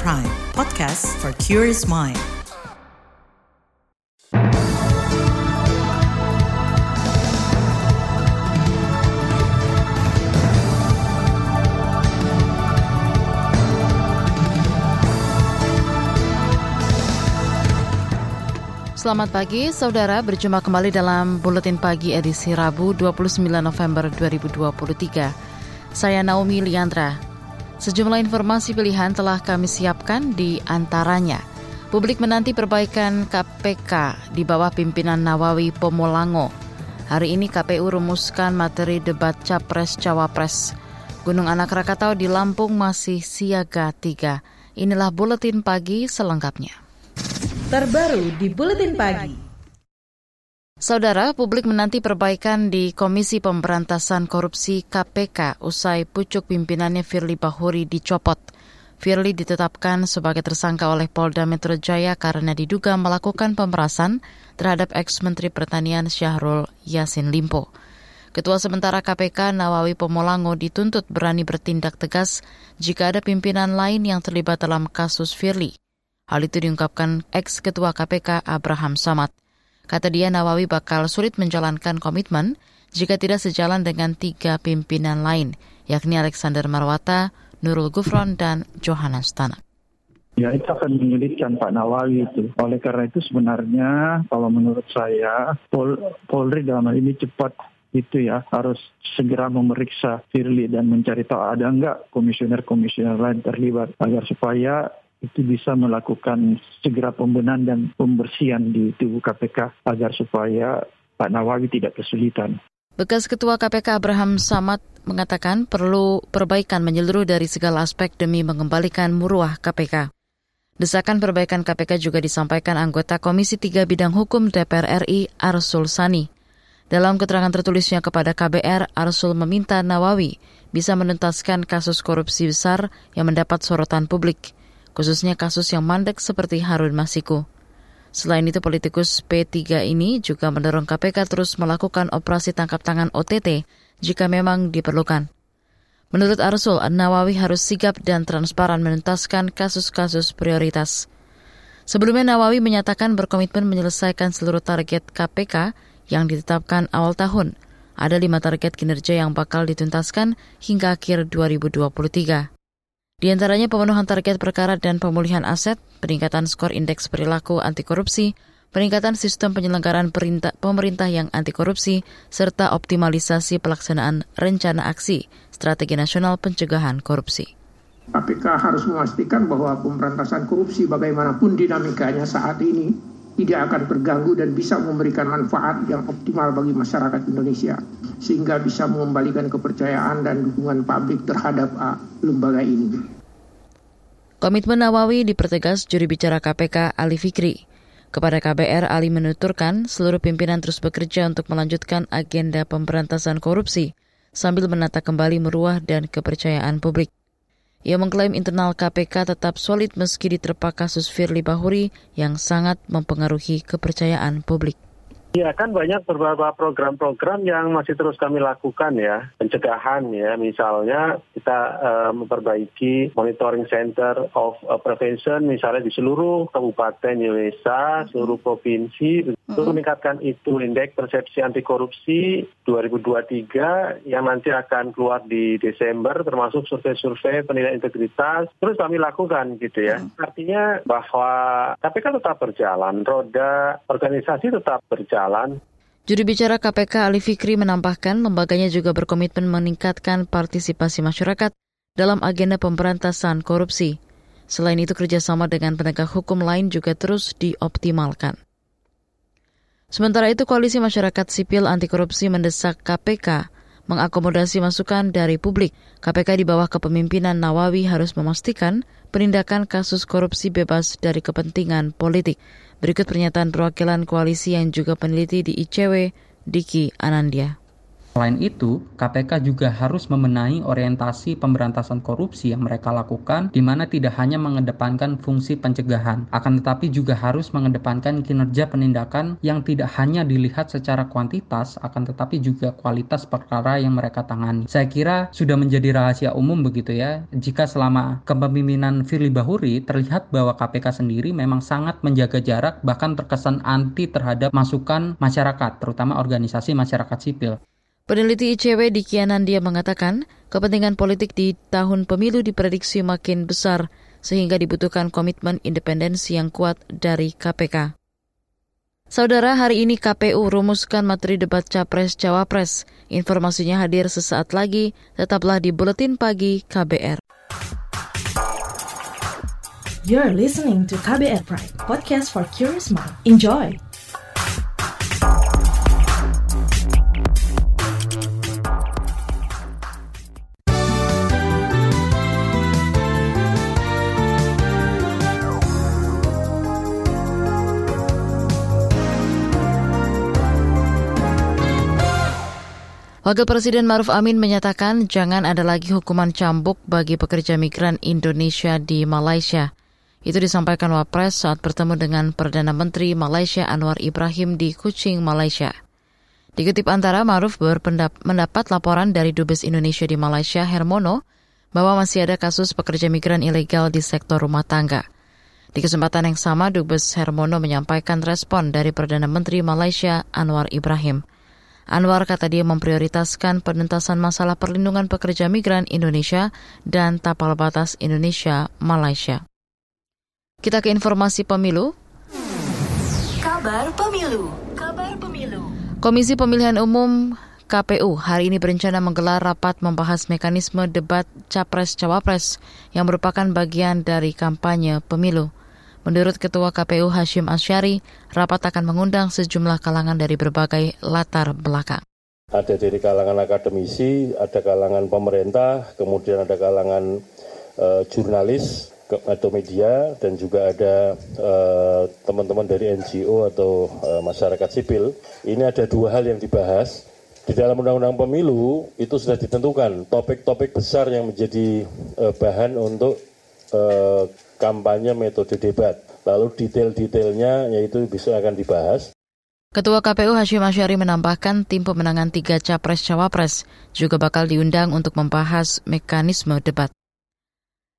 Prime, podcast for curious mind. Selamat pagi, saudara. Berjumpa kembali dalam Buletin Pagi edisi Rabu 29 November 2023. Saya Naomi Liandra. Sejumlah informasi pilihan telah kami siapkan di antaranya. Publik menanti perbaikan KPK di bawah pimpinan Nawawi Pomolango. Hari ini KPU rumuskan materi debat Capres-Cawapres. Gunung Anak Rakatau di Lampung masih siaga 3. Inilah Buletin Pagi selengkapnya terbaru di Buletin Pagi. Saudara, publik menanti perbaikan di Komisi Pemberantasan Korupsi KPK usai pucuk pimpinannya Firly Bahuri dicopot. Firly ditetapkan sebagai tersangka oleh Polda Metro Jaya karena diduga melakukan pemerasan terhadap ex-Menteri Pertanian Syahrul Yasin Limpo. Ketua sementara KPK Nawawi Pomolango dituntut berani bertindak tegas jika ada pimpinan lain yang terlibat dalam kasus Firly. Hal itu diungkapkan ex-ketua KPK Abraham Samad. Kata dia Nawawi bakal sulit menjalankan komitmen jika tidak sejalan dengan tiga pimpinan lain, yakni Alexander Marwata, Nurul Gufron, dan Johannes Tanak. Ya itu akan menyulitkan Pak Nawawi itu. Oleh karena itu sebenarnya kalau menurut saya Pol Polri dalam hal ini cepat itu ya harus segera memeriksa Firly dan mencari tahu ada enggak komisioner-komisioner lain terlibat agar supaya itu bisa melakukan segera pembenahan dan pembersihan di tubuh KPK agar supaya Pak Nawawi tidak kesulitan. Bekas Ketua KPK Abraham Samad mengatakan perlu perbaikan menyeluruh dari segala aspek demi mengembalikan muruah KPK. Desakan perbaikan KPK juga disampaikan anggota Komisi 3 Bidang Hukum DPR RI Arsul Sani. Dalam keterangan tertulisnya kepada KBR, Arsul meminta Nawawi bisa menuntaskan kasus korupsi besar yang mendapat sorotan publik khususnya kasus yang mandek seperti Harun Masiku. Selain itu, politikus P3 ini juga mendorong KPK terus melakukan operasi tangkap tangan OTT jika memang diperlukan. Menurut Arsul, Nawawi harus sigap dan transparan menuntaskan kasus-kasus prioritas. Sebelumnya Nawawi menyatakan berkomitmen menyelesaikan seluruh target KPK yang ditetapkan awal tahun. Ada lima target kinerja yang bakal dituntaskan hingga akhir 2023. Di antaranya pemenuhan target perkara dan pemulihan aset, peningkatan skor indeks perilaku anti korupsi, peningkatan sistem penyelenggaraan pemerintah yang anti korupsi, serta optimalisasi pelaksanaan rencana aksi strategi nasional pencegahan korupsi. KPK harus memastikan bahwa pemberantasan korupsi bagaimanapun dinamikanya saat ini tidak akan terganggu dan bisa memberikan manfaat yang optimal bagi masyarakat Indonesia sehingga bisa mengembalikan kepercayaan dan dukungan publik terhadap uh, lembaga ini. Komitmen Nawawi dipertegas juri bicara KPK Ali Fikri. Kepada KBR, Ali menuturkan seluruh pimpinan terus bekerja untuk melanjutkan agenda pemberantasan korupsi sambil menata kembali meruah dan kepercayaan publik. Ia mengklaim internal KPK tetap solid meski diterpa kasus Firly Bahuri yang sangat mempengaruhi kepercayaan publik. Ya kan banyak beberapa program-program yang masih terus kami lakukan ya pencegahan ya misalnya kita uh, memperbaiki monitoring center of uh, prevention misalnya di seluruh kabupaten Indonesia seluruh provinsi untuk meningkatkan itu indeks persepsi anti korupsi 2023 yang nanti akan keluar di Desember termasuk survei-survei penilaian integritas terus kami lakukan gitu ya artinya bahwa KPK tetap berjalan roda organisasi tetap berjalan berjalan. Juru bicara KPK Ali Fikri menambahkan lembaganya juga berkomitmen meningkatkan partisipasi masyarakat dalam agenda pemberantasan korupsi. Selain itu kerjasama dengan penegak hukum lain juga terus dioptimalkan. Sementara itu Koalisi Masyarakat Sipil Anti Korupsi mendesak KPK mengakomodasi masukan dari publik. KPK di bawah kepemimpinan Nawawi harus memastikan penindakan kasus korupsi bebas dari kepentingan politik. Berikut pernyataan perwakilan koalisi yang juga peneliti di ICW, Diki Anandia. Selain itu, KPK juga harus membenahi orientasi pemberantasan korupsi yang mereka lakukan, di mana tidak hanya mengedepankan fungsi pencegahan, akan tetapi juga harus mengedepankan kinerja penindakan yang tidak hanya dilihat secara kuantitas, akan tetapi juga kualitas perkara yang mereka tangani. Saya kira sudah menjadi rahasia umum begitu ya, jika selama kepemimpinan Firly Bahuri terlihat bahwa KPK sendiri memang sangat menjaga jarak, bahkan terkesan anti terhadap masukan masyarakat, terutama organisasi masyarakat sipil. Peneliti ICW di Kianandia mengatakan, kepentingan politik di tahun pemilu diprediksi makin besar sehingga dibutuhkan komitmen independensi yang kuat dari KPK. Saudara, hari ini KPU rumuskan materi debat Capres-Cawapres. Informasinya hadir sesaat lagi, tetaplah di Buletin Pagi KBR. You're listening to KBR Pride, podcast for curious mind. Enjoy! Wakil Presiden Maruf Amin menyatakan jangan ada lagi hukuman cambuk bagi pekerja migran Indonesia di Malaysia. Itu disampaikan Wapres saat bertemu dengan Perdana Menteri Malaysia Anwar Ibrahim di Kuching, Malaysia. Dikutip antara, Maruf mendapat laporan dari Dubes Indonesia di Malaysia, Hermono, bahwa masih ada kasus pekerja migran ilegal di sektor rumah tangga. Di kesempatan yang sama, Dubes Hermono menyampaikan respon dari Perdana Menteri Malaysia Anwar Ibrahim – Anwar kata dia memprioritaskan penuntasan masalah perlindungan pekerja migran Indonesia dan tapal batas Indonesia Malaysia. Kita ke informasi pemilu. Kabar pemilu. Kabar pemilu. Komisi Pemilihan Umum KPU hari ini berencana menggelar rapat membahas mekanisme debat Capres-Cawapres yang merupakan bagian dari kampanye pemilu. Menurut Ketua KPU Hashim Asyari, rapat akan mengundang sejumlah kalangan dari berbagai latar belakang. Ada dari kalangan akademisi, ada kalangan pemerintah, kemudian ada kalangan uh, jurnalis atau media, dan juga ada uh, teman-teman dari NGO atau uh, masyarakat sipil. Ini ada dua hal yang dibahas. Di dalam undang-undang pemilu itu sudah ditentukan topik-topik besar yang menjadi uh, bahan untuk kampanye metode debat. Lalu detail-detailnya yaitu bisa akan dibahas. Ketua KPU Hashim Asyari menambahkan tim pemenangan tiga capres-cawapres juga bakal diundang untuk membahas mekanisme debat.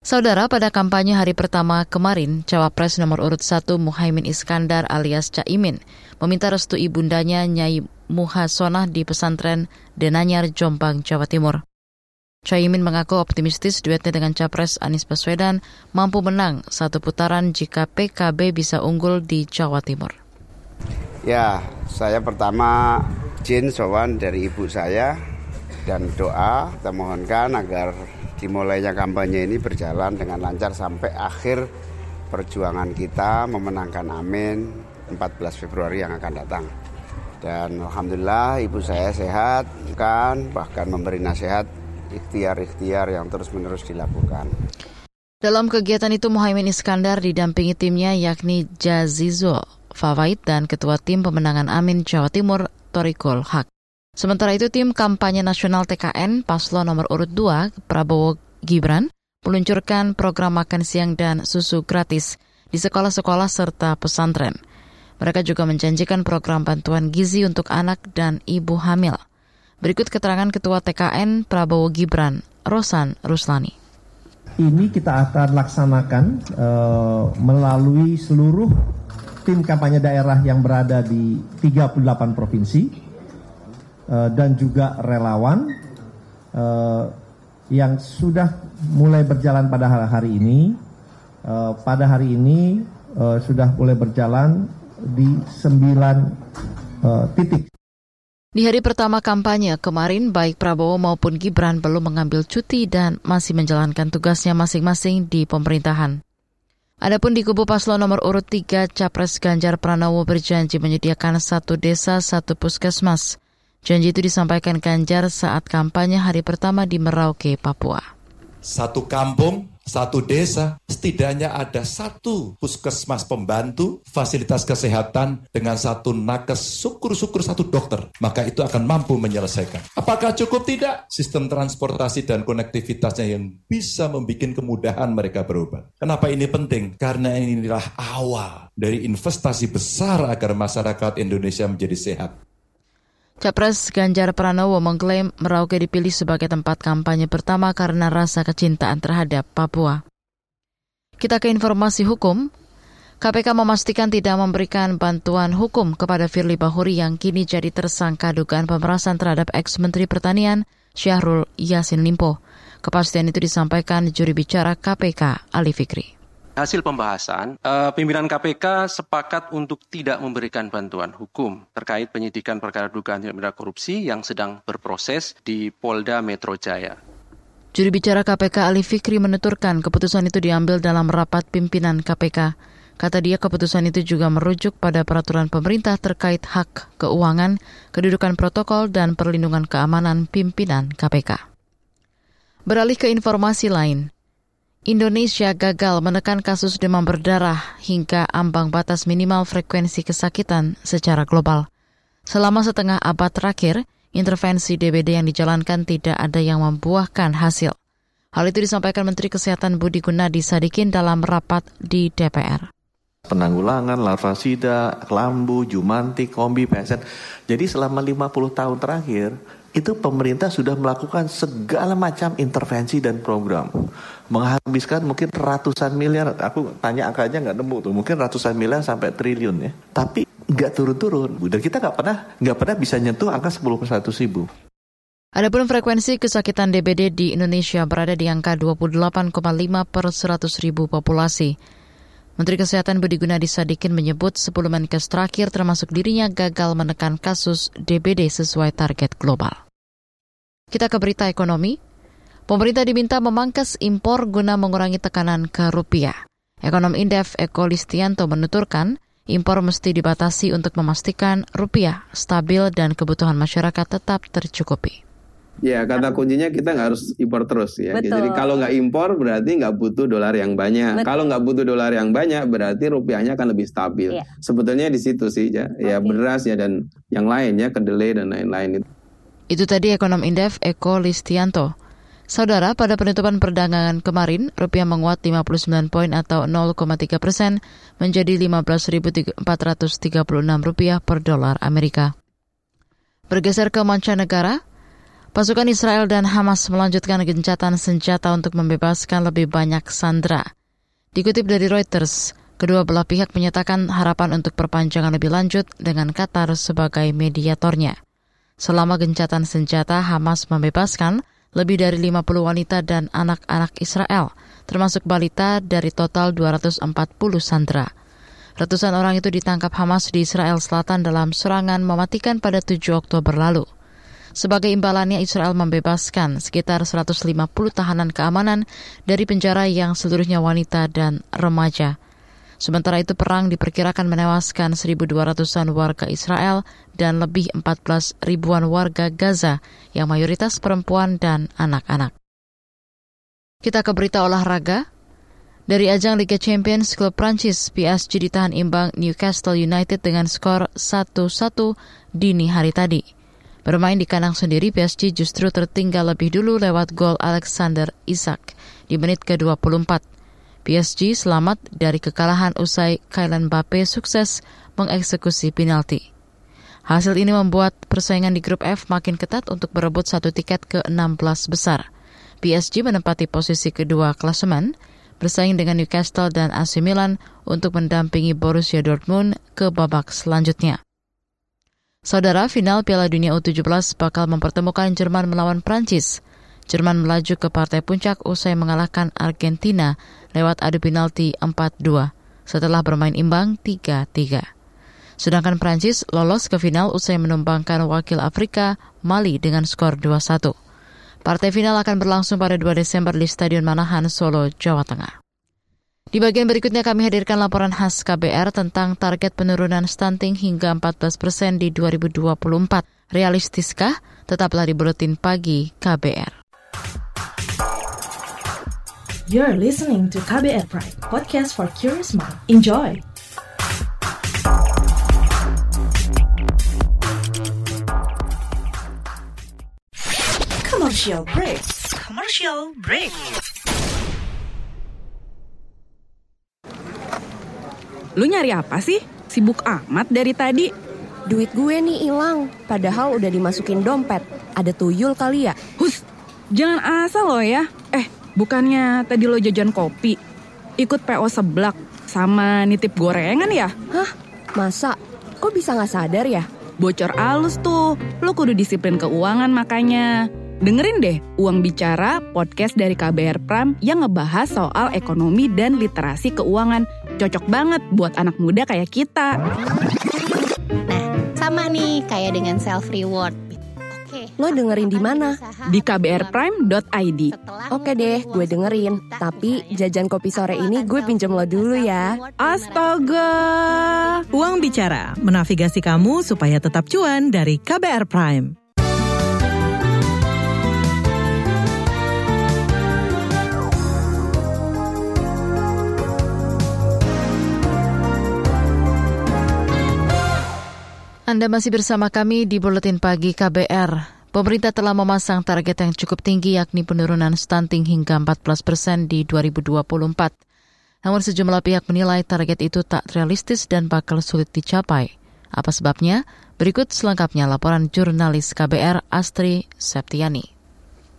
Saudara, pada kampanye hari pertama kemarin, Cawapres nomor urut 1 Muhaimin Iskandar alias Caimin meminta restu ibundanya Nyai Muhasonah di pesantren Denanyar, Jombang, Jawa Timur. Caimin mengaku optimistis duetnya dengan Capres Anies Baswedan mampu menang satu putaran jika PKB bisa unggul di Jawa Timur. Ya, saya pertama jin sowan dari ibu saya dan doa kita mohonkan agar dimulainya kampanye ini berjalan dengan lancar sampai akhir perjuangan kita memenangkan Amin 14 Februari yang akan datang. Dan Alhamdulillah ibu saya sehat, kan bahkan memberi nasihat ikhtiar-ikhtiar yang terus-menerus dilakukan. Dalam kegiatan itu Muhaimin Iskandar didampingi timnya yakni Jazizo Fawaid dan Ketua Tim Pemenangan Amin Jawa Timur Torikul Hak. Sementara itu tim kampanye nasional TKN Paslo nomor urut 2 Prabowo Gibran meluncurkan program makan siang dan susu gratis di sekolah-sekolah serta pesantren. Mereka juga menjanjikan program bantuan gizi untuk anak dan ibu hamil. Berikut keterangan Ketua TKN Prabowo Gibran, Rosan Ruslani. Ini kita akan laksanakan uh, melalui seluruh tim kampanye daerah yang berada di 38 provinsi uh, dan juga relawan uh, yang sudah mulai berjalan pada hari ini. Uh, pada hari ini uh, sudah mulai berjalan di 9 uh, titik. Di hari pertama kampanye kemarin, baik Prabowo maupun Gibran belum mengambil cuti dan masih menjalankan tugasnya masing-masing di pemerintahan. Adapun di kubu paslon nomor urut 3, Capres Ganjar Pranowo berjanji menyediakan satu desa, satu puskesmas. Janji itu disampaikan Ganjar saat kampanye hari pertama di Merauke, Papua. Satu kampung, satu desa setidaknya ada satu puskesmas pembantu, fasilitas kesehatan dengan satu nakes, syukur-syukur satu dokter. Maka itu akan mampu menyelesaikan. Apakah cukup tidak? Sistem transportasi dan konektivitasnya yang bisa membuat kemudahan mereka berobat. Kenapa ini penting? Karena inilah awal dari investasi besar agar masyarakat Indonesia menjadi sehat. Capres Ganjar Pranowo mengklaim Merauke dipilih sebagai tempat kampanye pertama karena rasa kecintaan terhadap Papua. Kita ke informasi hukum. KPK memastikan tidak memberikan bantuan hukum kepada Firly Bahuri yang kini jadi tersangka dugaan pemerasan terhadap ex-Menteri Pertanian Syahrul Yasin Limpo. Kepastian itu disampaikan juri bicara KPK Ali Fikri hasil pembahasan, uh, pimpinan KPK sepakat untuk tidak memberikan bantuan hukum terkait penyidikan perkara dugaan tindak korupsi yang sedang berproses di Polda Metro Jaya. Juri bicara KPK Ali Fikri menuturkan keputusan itu diambil dalam rapat pimpinan KPK. Kata dia keputusan itu juga merujuk pada peraturan pemerintah terkait hak keuangan, kedudukan protokol, dan perlindungan keamanan pimpinan KPK. Beralih ke informasi lain, Indonesia gagal menekan kasus demam berdarah hingga ambang batas minimal frekuensi kesakitan secara global. Selama setengah abad terakhir, intervensi DBD yang dijalankan tidak ada yang membuahkan hasil. Hal itu disampaikan Menteri Kesehatan Budi Gunadi Sadikin dalam rapat di DPR. Penanggulangan larvasida, kelambu, jumanti, kombi, PSN. Jadi selama 50 tahun terakhir, itu pemerintah sudah melakukan segala macam intervensi dan program menghabiskan mungkin ratusan miliar aku tanya angkanya nggak nemu tuh mungkin ratusan miliar sampai triliun ya tapi nggak turun-turun dan kita nggak pernah nggak pernah bisa nyentuh angka 10 per 100 ribu Adapun frekuensi kesakitan DBD di Indonesia berada di angka 28,5 per 100 ribu populasi. Menteri Kesehatan Budi Gunadi Sadikin menyebut 10 menkes terakhir termasuk dirinya gagal menekan kasus DBD sesuai target global. Kita ke berita ekonomi. Pemerintah diminta memangkas impor guna mengurangi tekanan ke rupiah. Ekonom Indef Eko Listianto menuturkan, impor mesti dibatasi untuk memastikan rupiah stabil dan kebutuhan masyarakat tetap tercukupi. Ya, kata kuncinya kita nggak harus impor terus ya. Betul. Jadi kalau nggak impor berarti nggak butuh dolar yang banyak. Betul. Kalau nggak butuh dolar yang banyak berarti rupiahnya akan lebih stabil. Ya. Sebetulnya di situ sih ya, okay. ya beras ya dan yang lainnya kedelai dan lain-lain itu. Itu tadi ekonom Indef Eko Listianto. Saudara, pada penutupan perdagangan kemarin, rupiah menguat 59 poin atau 0,3 persen menjadi 15.436 rupiah per dolar Amerika. Bergeser ke mancanegara, Pasukan Israel dan Hamas melanjutkan gencatan senjata untuk membebaskan lebih banyak sandera. Dikutip dari Reuters, kedua belah pihak menyatakan harapan untuk perpanjangan lebih lanjut dengan Qatar sebagai mediatornya. Selama gencatan senjata, Hamas membebaskan lebih dari 50 wanita dan anak-anak Israel, termasuk balita dari total 240 sandera. Ratusan orang itu ditangkap Hamas di Israel Selatan dalam serangan mematikan pada 7 Oktober lalu. Sebagai imbalannya Israel membebaskan sekitar 150 tahanan keamanan dari penjara yang seluruhnya wanita dan remaja. Sementara itu perang diperkirakan menewaskan 1.200-an warga Israel dan lebih 14 ribuan warga Gaza yang mayoritas perempuan dan anak-anak. Kita ke berita olahraga. Dari ajang Liga Champions, klub Prancis PSG ditahan imbang Newcastle United dengan skor 1-1 dini hari tadi. Bermain di kandang sendiri, PSG justru tertinggal lebih dulu lewat gol Alexander Isak di menit ke-24. PSG selamat dari kekalahan usai Kylian Mbappe sukses mengeksekusi penalti. Hasil ini membuat persaingan di grup F makin ketat untuk berebut satu tiket ke 16 besar. PSG menempati posisi kedua klasemen, bersaing dengan Newcastle dan AC Milan untuk mendampingi Borussia Dortmund ke babak selanjutnya. Saudara, final Piala Dunia U17 bakal mempertemukan Jerman melawan Prancis. Jerman melaju ke partai puncak usai mengalahkan Argentina lewat adu penalti 4-2 setelah bermain imbang 3-3. Sedangkan Prancis lolos ke final usai menumbangkan wakil Afrika Mali dengan skor 2-1. Partai final akan berlangsung pada 2 Desember di Stadion Manahan, Solo, Jawa Tengah. Di bagian berikutnya kami hadirkan laporan khas KBR tentang target penurunan stunting hingga 14 persen di 2024. Realistiskah? Tetaplah di Buletin Pagi KBR. You're listening to KBR Pride, podcast for curious mind. Enjoy! Commercial break. Commercial break. Lu nyari apa sih? Sibuk amat dari tadi. Duit gue nih hilang, padahal udah dimasukin dompet. Ada tuyul kali ya? Hus, jangan asal lo ya. Eh, bukannya tadi lo jajan kopi, ikut PO seblak, sama nitip gorengan ya? Hah? Masa? Kok bisa nggak sadar ya? Bocor alus tuh, lo kudu disiplin keuangan makanya. Dengerin deh Uang Bicara, podcast dari KBR Pram yang ngebahas soal ekonomi dan literasi keuangan. Cocok banget buat anak muda kayak kita. Sama nih kayak dengan self reward. Lo dengerin di mana? Di kbrprime.id. Oke deh, gue dengerin. Tapi jajan kopi sore ini gue pinjam lo dulu ya. Astaga. Uang bicara, menavigasi kamu supaya tetap cuan dari KBR Prime. Anda masih bersama kami di Buletin Pagi KBR. Pemerintah telah memasang target yang cukup tinggi yakni penurunan stunting hingga 14 persen di 2024. Namun sejumlah pihak menilai target itu tak realistis dan bakal sulit dicapai. Apa sebabnya? Berikut selengkapnya laporan jurnalis KBR Astri Septiani.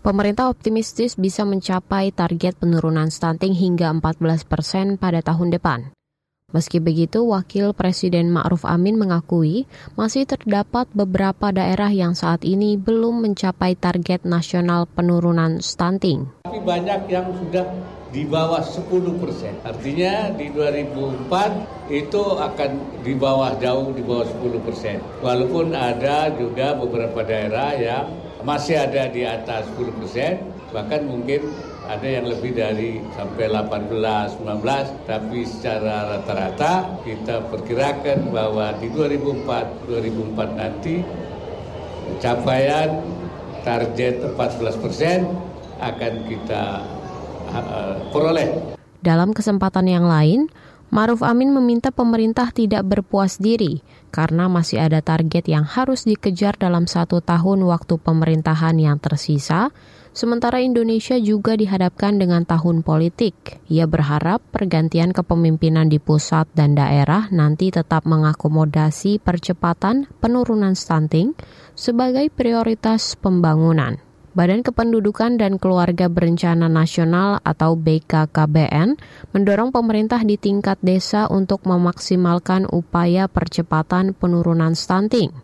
Pemerintah optimistis bisa mencapai target penurunan stunting hingga 14 persen pada tahun depan. Meski begitu, Wakil Presiden Ma'ruf Amin mengakui masih terdapat beberapa daerah yang saat ini belum mencapai target nasional penurunan stunting. Tapi banyak yang sudah di bawah 10 persen. Artinya di 2004 itu akan di bawah jauh di bawah 10 persen. Walaupun ada juga beberapa daerah yang masih ada di atas 10 persen, bahkan mungkin ada yang lebih dari sampai 18, 19, tapi secara rata-rata kita perkirakan bahwa di 2004, 2004 nanti capaian target 14 persen akan kita uh, peroleh. Dalam kesempatan yang lain, Maruf Amin meminta pemerintah tidak berpuas diri karena masih ada target yang harus dikejar dalam satu tahun waktu pemerintahan yang tersisa Sementara Indonesia juga dihadapkan dengan tahun politik. Ia berharap pergantian kepemimpinan di pusat dan daerah nanti tetap mengakomodasi percepatan penurunan stunting sebagai prioritas pembangunan. Badan Kependudukan dan Keluarga Berencana Nasional atau BKKBN mendorong pemerintah di tingkat desa untuk memaksimalkan upaya percepatan penurunan stunting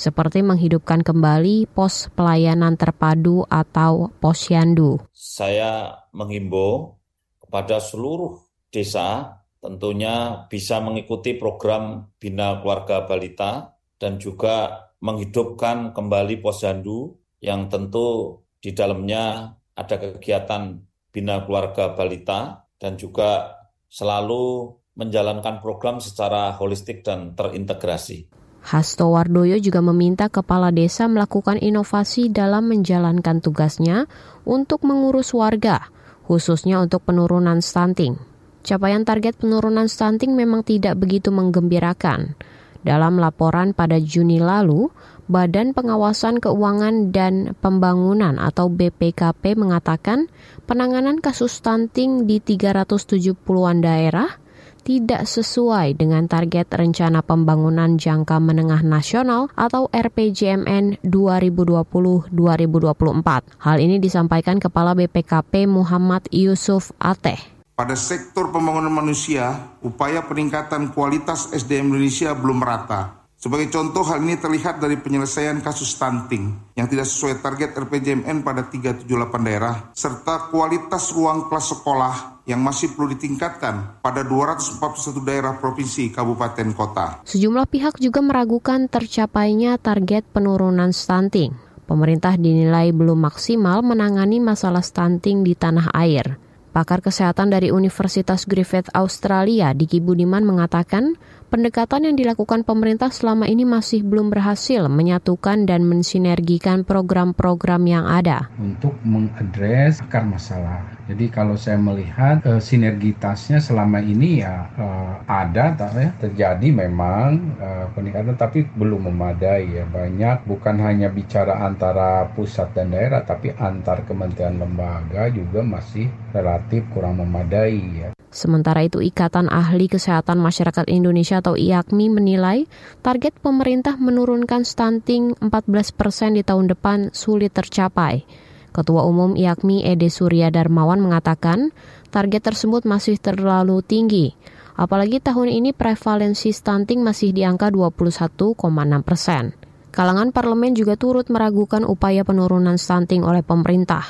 seperti menghidupkan kembali pos pelayanan terpadu atau posyandu. Saya menghimbau kepada seluruh desa tentunya bisa mengikuti program Bina Keluarga Balita dan juga menghidupkan kembali posyandu yang tentu di dalamnya ada kegiatan Bina Keluarga Balita dan juga selalu menjalankan program secara holistik dan terintegrasi. Hasto Wardoyo juga meminta kepala desa melakukan inovasi dalam menjalankan tugasnya untuk mengurus warga, khususnya untuk penurunan stunting. Capaian target penurunan stunting memang tidak begitu menggembirakan. Dalam laporan pada Juni lalu, Badan Pengawasan Keuangan dan Pembangunan atau BPKP mengatakan penanganan kasus stunting di 370-an daerah tidak sesuai dengan target Rencana Pembangunan Jangka Menengah Nasional atau RPJMN 2020-2024. Hal ini disampaikan Kepala BPKP Muhammad Yusuf Ateh. Pada sektor pembangunan manusia, upaya peningkatan kualitas SDM Indonesia belum merata sebagai contoh, hal ini terlihat dari penyelesaian kasus stunting yang tidak sesuai target RPJMN pada 378 daerah, serta kualitas ruang kelas sekolah yang masih perlu ditingkatkan pada 241 daerah provinsi, kabupaten, kota. Sejumlah pihak juga meragukan tercapainya target penurunan stunting. Pemerintah dinilai belum maksimal menangani masalah stunting di tanah air. Pakar kesehatan dari Universitas Griffith Australia, Diki Budiman mengatakan, pendekatan yang dilakukan pemerintah selama ini masih belum berhasil menyatukan dan mensinergikan program-program yang ada. Untuk mengadres akar masalah Jadi kalau saya melihat uh, sinergitasnya selama ini ya uh, ada ya, terjadi memang uh, peningkatan tapi belum memadai ya. Banyak bukan hanya bicara antara pusat dan daerah tapi antar kementerian lembaga juga masih relatif kurang memadai ya. Sementara itu Ikatan Ahli Kesehatan Masyarakat Indonesia atau IAKMI menilai target pemerintah menurunkan stunting 14 persen di tahun depan sulit tercapai. Ketua Umum IAKMI Ede Surya Darmawan mengatakan target tersebut masih terlalu tinggi. Apalagi tahun ini prevalensi stunting masih di angka 21,6 persen. Kalangan parlemen juga turut meragukan upaya penurunan stunting oleh pemerintah.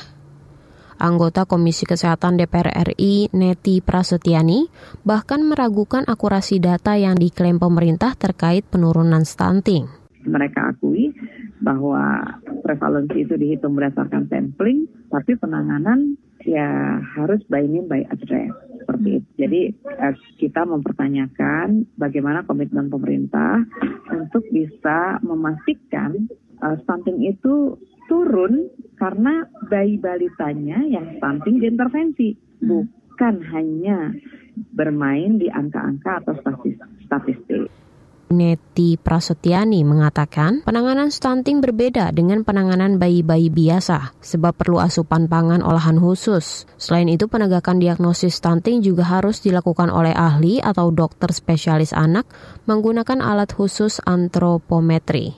Anggota Komisi Kesehatan DPR RI, Neti Prasetyani, bahkan meragukan akurasi data yang diklaim pemerintah terkait penurunan stunting. Mereka akui bahwa prevalensi itu dihitung berdasarkan sampling, tapi penanganan ya harus by name by address seperti itu. Jadi eh, kita mempertanyakan bagaimana komitmen pemerintah untuk bisa memastikan uh, stunting itu turun karena bayi balitanya yang stunting diintervensi, bukan hanya bermain di angka-angka atau statistik. Neti Prasetyani mengatakan penanganan stunting berbeda dengan penanganan bayi-bayi biasa sebab perlu asupan pangan olahan khusus. Selain itu penegakan diagnosis stunting juga harus dilakukan oleh ahli atau dokter spesialis anak menggunakan alat khusus antropometri.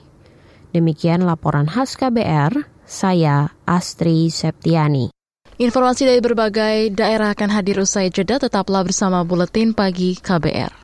Demikian laporan khas KBR, saya Astri Septiani. Informasi dari berbagai daerah akan hadir usai jeda, tetaplah bersama Buletin Pagi KBR.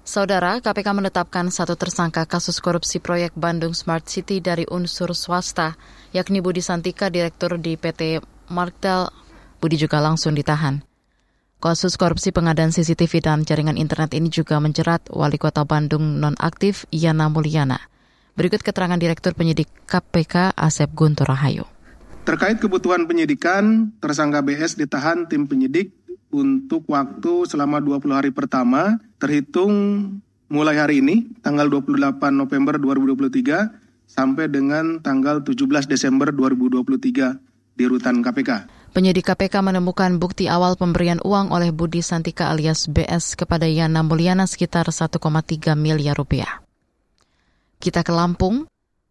Saudara, KPK menetapkan satu tersangka kasus korupsi proyek Bandung Smart City dari unsur swasta, yakni Budi Santika, Direktur di PT Markdal. Budi juga langsung ditahan. Kasus korupsi pengadaan CCTV dan jaringan internet ini juga menjerat Wali Kota Bandung nonaktif Yana Mulyana. Berikut keterangan Direktur Penyidik KPK Asep Guntur Rahayu. Terkait kebutuhan penyidikan, tersangka BS ditahan tim penyidik untuk waktu selama 20 hari pertama terhitung mulai hari ini tanggal 28 November 2023 sampai dengan tanggal 17 Desember 2023 di rutan KPK. Penyidik KPK menemukan bukti awal pemberian uang oleh Budi Santika alias BS kepada Yana Mulyana sekitar 1,3 miliar rupiah. Kita ke Lampung.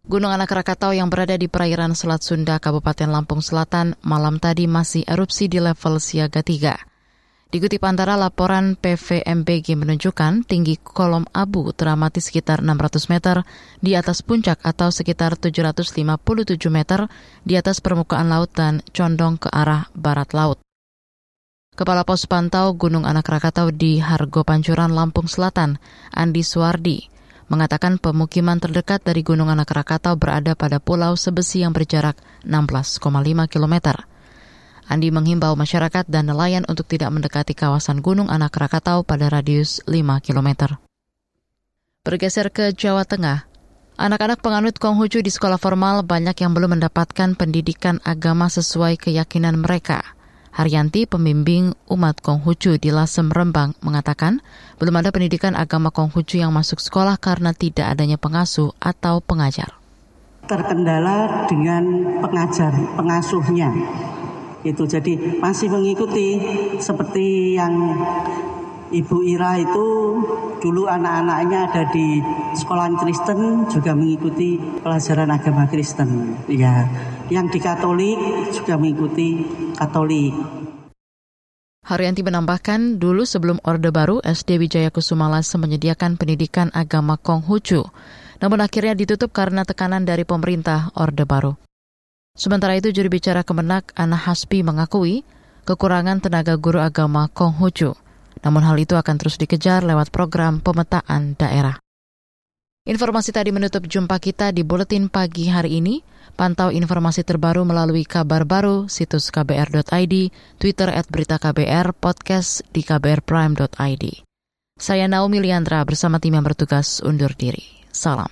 Gunung Anak Rakatau yang berada di perairan Selat Sunda, Kabupaten Lampung Selatan, malam tadi masih erupsi di level siaga 3. Dikutip antara laporan PVMBG menunjukkan tinggi kolom abu teramati sekitar 600 meter di atas puncak atau sekitar 757 meter di atas permukaan laut dan condong ke arah barat laut. Kepala Pos Pantau Gunung Anak Rakatau di Hargo Pancuran, Lampung Selatan, Andi Suwardi, mengatakan pemukiman terdekat dari Gunung Anak Rakatau berada pada pulau sebesi yang berjarak 16,5 kilometer. Andi menghimbau masyarakat dan nelayan untuk tidak mendekati kawasan Gunung Anak Rakatau pada radius 5 km. Bergeser ke Jawa Tengah, anak-anak penganut Konghucu di sekolah formal banyak yang belum mendapatkan pendidikan agama sesuai keyakinan mereka. Haryanti, pembimbing umat Konghucu di Lasem Rembang, mengatakan belum ada pendidikan agama Konghucu yang masuk sekolah karena tidak adanya pengasuh atau pengajar. Terkendala dengan pengajar, pengasuhnya itu jadi masih mengikuti seperti yang Ibu Ira itu dulu anak-anaknya ada di sekolah Kristen juga mengikuti pelajaran agama Kristen. Ya, yang di Katolik juga mengikuti Katolik. Haryanti menambahkan, dulu sebelum Orde Baru, SD Wijaya Kusumalase menyediakan pendidikan agama Konghucu. Namun akhirnya ditutup karena tekanan dari pemerintah Orde Baru. Sementara itu juri bicara Kemenak Ana Hasbi mengakui kekurangan tenaga guru agama Konghucu. Namun hal itu akan terus dikejar lewat program pemetaan daerah. Informasi tadi menutup jumpa kita di Buletin Pagi hari ini. Pantau informasi terbaru melalui kabar baru, situs kbr.id, Twitter at berita KBR, podcast di kbrprime.id. Saya Naomi Liandra bersama tim yang bertugas undur diri. Salam.